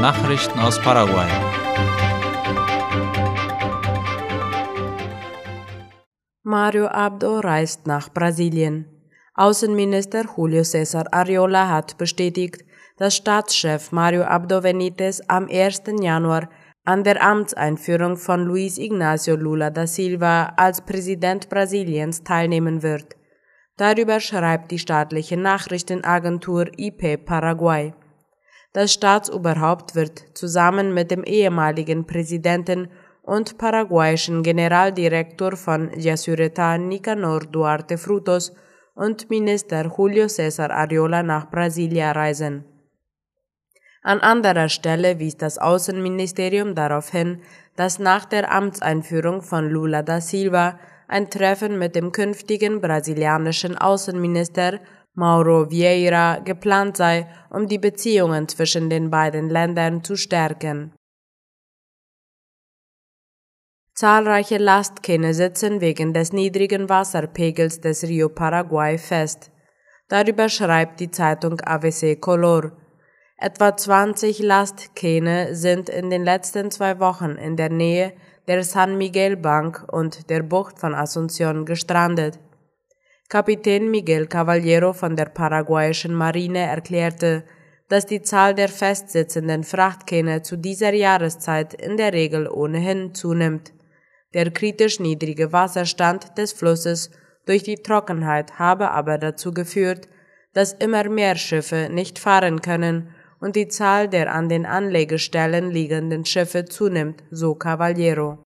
Nachrichten aus Paraguay. Mario Abdo reist nach Brasilien. Außenminister Julio César Ariola hat bestätigt, dass Staatschef Mario Abdo Benitez am 1. Januar an der Amtseinführung von Luis Ignacio Lula da Silva als Präsident Brasiliens teilnehmen wird. Darüber schreibt die staatliche Nachrichtenagentur IP Paraguay. Das Staatsoberhaupt wird zusammen mit dem ehemaligen Präsidenten und paraguayischen Generaldirektor von Yasureta Nicanor Duarte Frutos und Minister Julio César Ariola nach Brasilia reisen. An anderer Stelle wies das Außenministerium darauf hin, dass nach der Amtseinführung von Lula da Silva ein Treffen mit dem künftigen brasilianischen Außenminister Mauro Vieira geplant sei, um die Beziehungen zwischen den beiden Ländern zu stärken. Zahlreiche Lastkähne sitzen wegen des niedrigen Wasserpegels des Rio Paraguay fest. Darüber schreibt die Zeitung ABC Color. Etwa 20 Lastkähne sind in den letzten zwei Wochen in der Nähe der San Miguel Bank und der Bucht von Asunción gestrandet. Kapitän Miguel Caballero von der paraguayischen Marine erklärte, dass die Zahl der festsitzenden Frachtkähne zu dieser Jahreszeit in der Regel ohnehin zunimmt. Der kritisch niedrige Wasserstand des Flusses durch die Trockenheit habe aber dazu geführt, dass immer mehr Schiffe nicht fahren können und die Zahl der an den Anlegestellen liegenden Schiffe zunimmt, so Cavallero.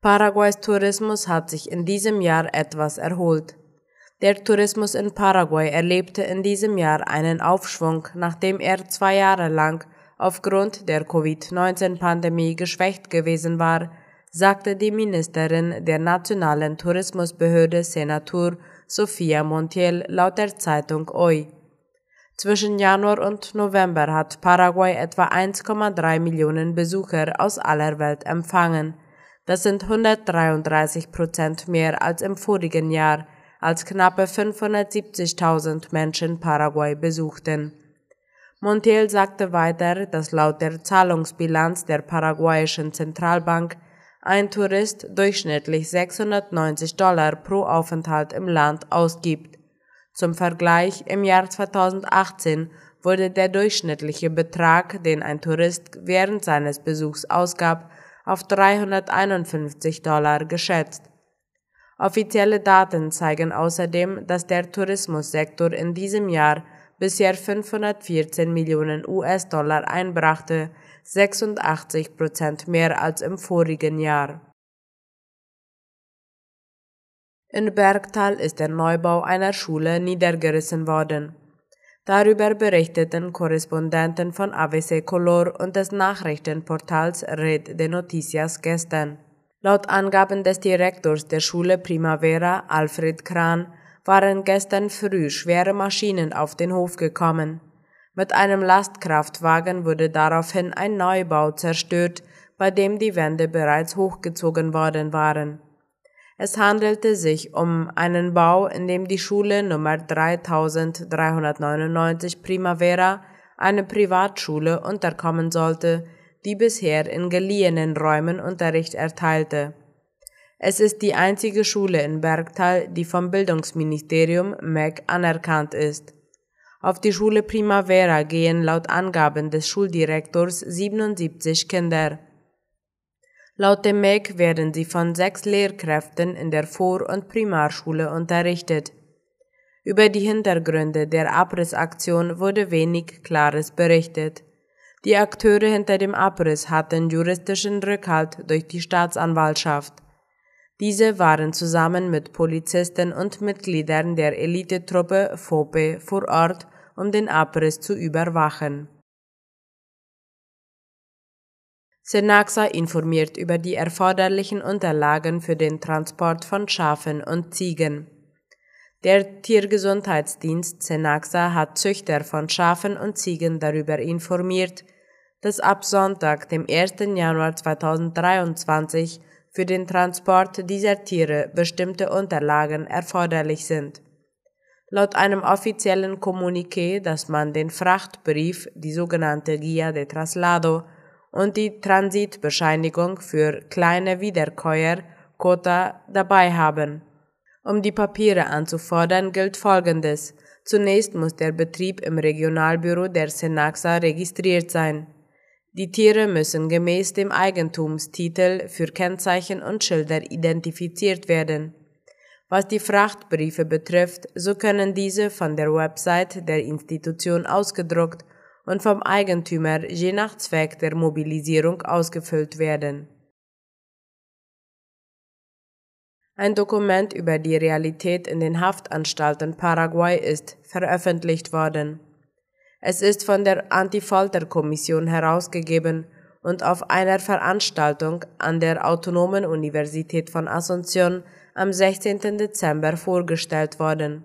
Paraguays Tourismus hat sich in diesem Jahr etwas erholt. Der Tourismus in Paraguay erlebte in diesem Jahr einen Aufschwung, nachdem er zwei Jahre lang aufgrund der Covid-19-Pandemie geschwächt gewesen war, sagte die Ministerin der Nationalen Tourismusbehörde Senatur Sofia Montiel laut der Zeitung OI. Zwischen Januar und November hat Paraguay etwa 1,3 Millionen Besucher aus aller Welt empfangen. Das sind 133 Prozent mehr als im vorigen Jahr, als knappe 570.000 Menschen Paraguay besuchten. Montiel sagte weiter, dass laut der Zahlungsbilanz der paraguayischen Zentralbank ein Tourist durchschnittlich 690 Dollar pro Aufenthalt im Land ausgibt. Zum Vergleich, im Jahr 2018 wurde der durchschnittliche Betrag, den ein Tourist während seines Besuchs ausgab, auf 351 Dollar geschätzt. Offizielle Daten zeigen außerdem, dass der Tourismussektor in diesem Jahr bisher 514 Millionen US-Dollar einbrachte, 86 Prozent mehr als im vorigen Jahr. In Bergtal ist der Neubau einer Schule niedergerissen worden. Darüber berichteten Korrespondenten von ABC Color und des Nachrichtenportals Red de Noticias gestern. Laut Angaben des Direktors der Schule Primavera, Alfred Kran, waren gestern früh schwere Maschinen auf den Hof gekommen. Mit einem Lastkraftwagen wurde daraufhin ein Neubau zerstört, bei dem die Wände bereits hochgezogen worden waren. Es handelte sich um einen Bau, in dem die Schule Nummer 3399 Primavera, eine Privatschule, unterkommen sollte, die bisher in geliehenen Räumen Unterricht erteilte. Es ist die einzige Schule in Bergtal, die vom Bildungsministerium MEC anerkannt ist. Auf die Schule Primavera gehen laut Angaben des Schuldirektors 77 Kinder. Laut dem MEG werden sie von sechs Lehrkräften in der Vor- und Primarschule unterrichtet. Über die Hintergründe der Abrissaktion wurde wenig Klares berichtet. Die Akteure hinter dem Abriss hatten juristischen Rückhalt durch die Staatsanwaltschaft. Diese waren zusammen mit Polizisten und Mitgliedern der Elitetruppe FOPE vor Ort, um den Abriss zu überwachen. Senaxa informiert über die erforderlichen Unterlagen für den Transport von Schafen und Ziegen. Der Tiergesundheitsdienst Senaxa hat Züchter von Schafen und Ziegen darüber informiert, dass ab Sonntag, dem 1. Januar 2023, für den Transport dieser Tiere bestimmte Unterlagen erforderlich sind. Laut einem offiziellen Kommuniqué, dass man den Frachtbrief, die sogenannte Guia de Traslado, und die Transitbescheinigung für kleine Wiederkäuer, Kota, dabei haben. Um die Papiere anzufordern, gilt Folgendes. Zunächst muss der Betrieb im Regionalbüro der Senaxa registriert sein. Die Tiere müssen gemäß dem Eigentumstitel für Kennzeichen und Schilder identifiziert werden. Was die Frachtbriefe betrifft, so können diese von der Website der Institution ausgedruckt und vom Eigentümer je nach Zweck der Mobilisierung ausgefüllt werden. Ein Dokument über die Realität in den Haftanstalten Paraguay ist veröffentlicht worden. Es ist von der Antifolterkommission herausgegeben und auf einer Veranstaltung an der Autonomen Universität von Asunción am 16. Dezember vorgestellt worden.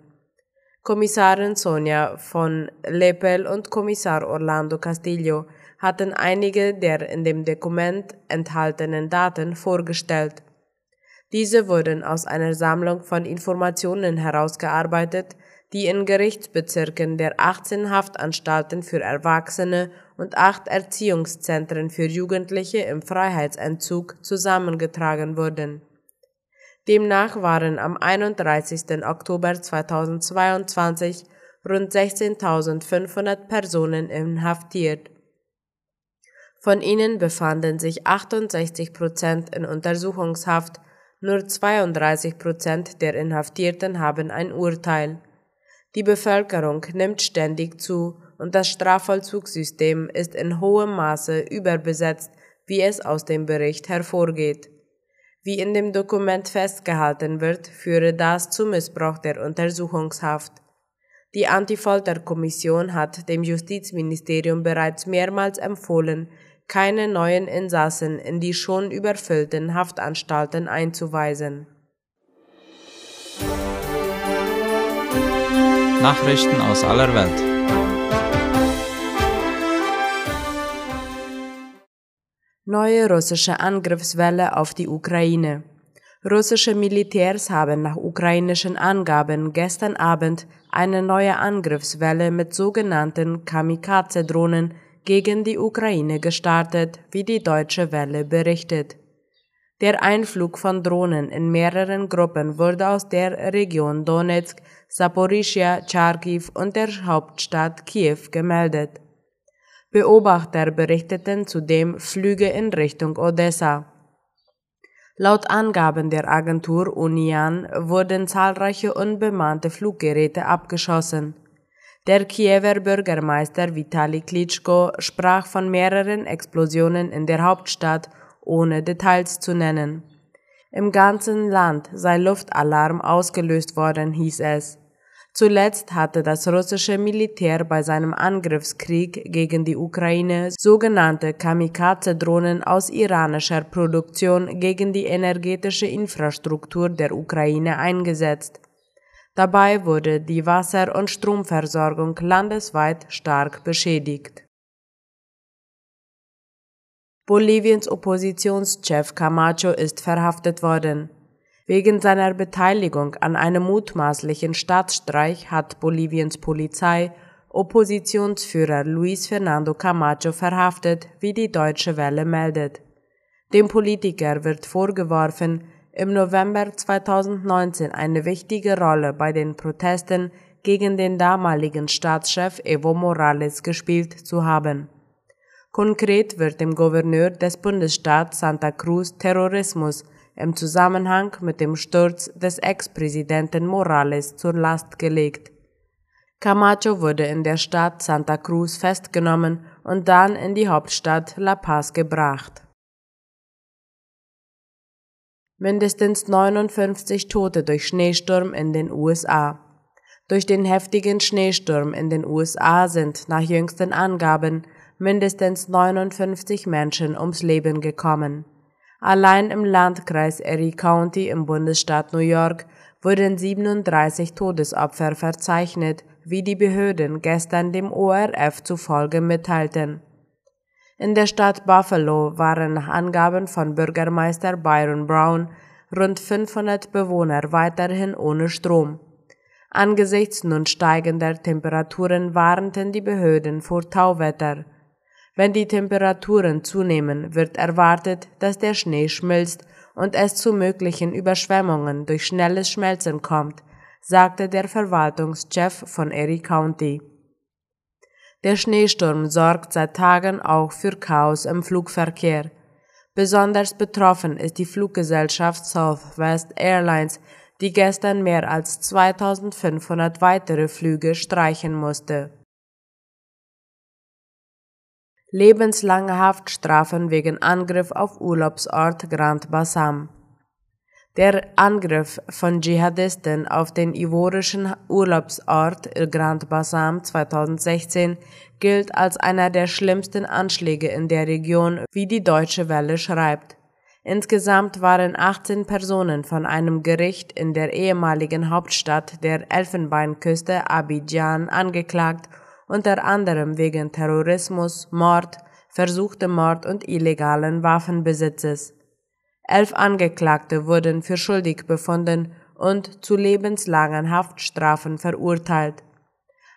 Kommissarin Sonja von Lepel und Kommissar Orlando Castillo hatten einige der in dem Dokument enthaltenen Daten vorgestellt. Diese wurden aus einer Sammlung von Informationen herausgearbeitet, die in Gerichtsbezirken der 18 Haftanstalten für Erwachsene und acht Erziehungszentren für Jugendliche im Freiheitsentzug zusammengetragen wurden Demnach waren am 31. Oktober 2022 rund 16.500 Personen inhaftiert. Von ihnen befanden sich 68 Prozent in Untersuchungshaft, nur 32 Prozent der Inhaftierten haben ein Urteil. Die Bevölkerung nimmt ständig zu und das Strafvollzugssystem ist in hohem Maße überbesetzt, wie es aus dem Bericht hervorgeht. Wie in dem Dokument festgehalten wird, führe das zu Missbrauch der Untersuchungshaft. Die Antifolterkommission hat dem Justizministerium bereits mehrmals empfohlen, keine neuen Insassen in die schon überfüllten Haftanstalten einzuweisen. Nachrichten aus aller Welt. Neue russische Angriffswelle auf die Ukraine. Russische Militärs haben nach ukrainischen Angaben gestern Abend eine neue Angriffswelle mit sogenannten Kamikaze-Drohnen gegen die Ukraine gestartet, wie die Deutsche Welle berichtet. Der Einflug von Drohnen in mehreren Gruppen wurde aus der Region Donetsk, Saporischia, Charkiw und der Hauptstadt Kiew gemeldet. Beobachter berichteten zudem Flüge in Richtung Odessa. Laut Angaben der Agentur Unian wurden zahlreiche unbemannte Fluggeräte abgeschossen. Der Kiewer Bürgermeister Vitali Klitschko sprach von mehreren Explosionen in der Hauptstadt, ohne Details zu nennen. Im ganzen Land sei Luftalarm ausgelöst worden, hieß es. Zuletzt hatte das russische Militär bei seinem Angriffskrieg gegen die Ukraine sogenannte Kamikaze-Drohnen aus iranischer Produktion gegen die energetische Infrastruktur der Ukraine eingesetzt. Dabei wurde die Wasser- und Stromversorgung landesweit stark beschädigt. Boliviens Oppositionschef Camacho ist verhaftet worden. Wegen seiner Beteiligung an einem mutmaßlichen Staatsstreich hat Boliviens Polizei Oppositionsführer Luis Fernando Camacho verhaftet, wie die Deutsche Welle meldet. Dem Politiker wird vorgeworfen, im November 2019 eine wichtige Rolle bei den Protesten gegen den damaligen Staatschef Evo Morales gespielt zu haben. Konkret wird dem Gouverneur des Bundesstaats Santa Cruz Terrorismus im Zusammenhang mit dem Sturz des Ex-Präsidenten Morales zur Last gelegt. Camacho wurde in der Stadt Santa Cruz festgenommen und dann in die Hauptstadt La Paz gebracht. Mindestens 59 Tote durch Schneesturm in den USA. Durch den heftigen Schneesturm in den USA sind nach jüngsten Angaben mindestens 59 Menschen ums Leben gekommen. Allein im Landkreis Erie County im Bundesstaat New York wurden 37 Todesopfer verzeichnet, wie die Behörden gestern dem ORF zufolge mitteilten. In der Stadt Buffalo waren nach Angaben von Bürgermeister Byron Brown rund 500 Bewohner weiterhin ohne Strom. Angesichts nun steigender Temperaturen warnten die Behörden vor Tauwetter. Wenn die Temperaturen zunehmen, wird erwartet, dass der Schnee schmilzt und es zu möglichen Überschwemmungen durch schnelles Schmelzen kommt, sagte der Verwaltungschef von Erie County. Der Schneesturm sorgt seit Tagen auch für Chaos im Flugverkehr. Besonders betroffen ist die Fluggesellschaft Southwest Airlines, die gestern mehr als 2500 weitere Flüge streichen musste. Lebenslange Haftstrafen wegen Angriff auf Urlaubsort Grand Bassam. Der Angriff von Dschihadisten auf den ivorischen Urlaubsort Grand Bassam 2016 gilt als einer der schlimmsten Anschläge in der Region, wie die Deutsche Welle schreibt. Insgesamt waren 18 Personen von einem Gericht in der ehemaligen Hauptstadt der Elfenbeinküste Abidjan angeklagt, unter anderem wegen Terrorismus, Mord, versuchtem Mord und illegalen Waffenbesitzes. Elf Angeklagte wurden für schuldig befunden und zu lebenslangen Haftstrafen verurteilt.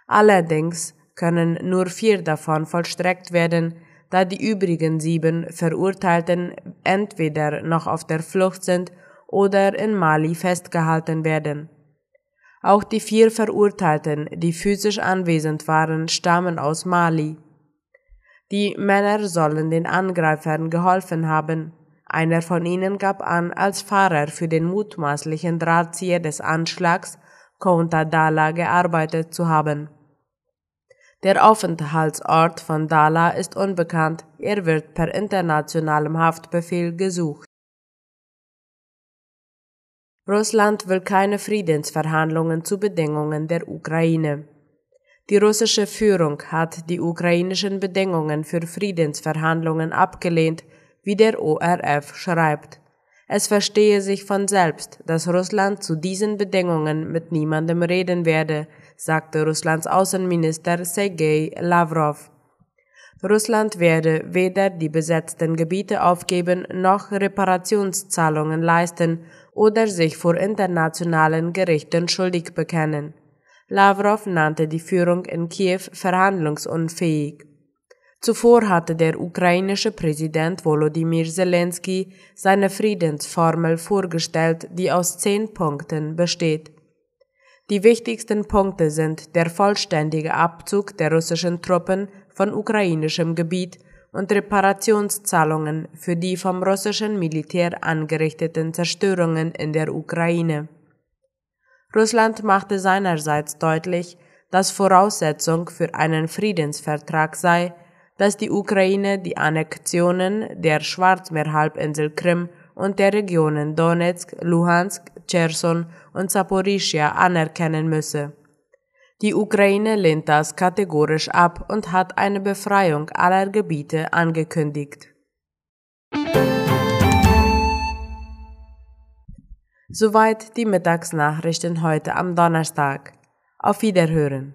Allerdings können nur vier davon vollstreckt werden, da die übrigen sieben Verurteilten entweder noch auf der Flucht sind oder in Mali festgehalten werden. Auch die vier Verurteilten, die physisch anwesend waren, stammen aus Mali. Die Männer sollen den Angreifern geholfen haben. Einer von ihnen gab an, als Fahrer für den mutmaßlichen Drahtzieher des Anschlags Konta Dala gearbeitet zu haben. Der Aufenthaltsort von Dala ist unbekannt, er wird per internationalem Haftbefehl gesucht. Russland will keine Friedensverhandlungen zu Bedingungen der Ukraine. Die russische Führung hat die ukrainischen Bedingungen für Friedensverhandlungen abgelehnt, wie der ORF schreibt. Es verstehe sich von selbst, dass Russland zu diesen Bedingungen mit niemandem reden werde, sagte Russlands Außenminister Sergei Lavrov. Russland werde weder die besetzten Gebiete aufgeben noch Reparationszahlungen leisten oder sich vor internationalen Gerichten schuldig bekennen. Lavrov nannte die Führung in Kiew verhandlungsunfähig. Zuvor hatte der ukrainische Präsident Volodymyr Zelensky seine Friedensformel vorgestellt, die aus zehn Punkten besteht. Die wichtigsten Punkte sind der vollständige Abzug der russischen Truppen von ukrainischem Gebiet und Reparationszahlungen für die vom russischen Militär angerichteten Zerstörungen in der Ukraine. Russland machte seinerseits deutlich, dass Voraussetzung für einen Friedensvertrag sei, dass die Ukraine die Annexionen der Schwarzmeerhalbinsel Krim und der Regionen Donetsk, Luhansk, Cherson und Saporischia anerkennen müsse. Die Ukraine lehnt das kategorisch ab und hat eine Befreiung aller Gebiete angekündigt. Soweit die Mittagsnachrichten heute am Donnerstag. Auf Wiederhören.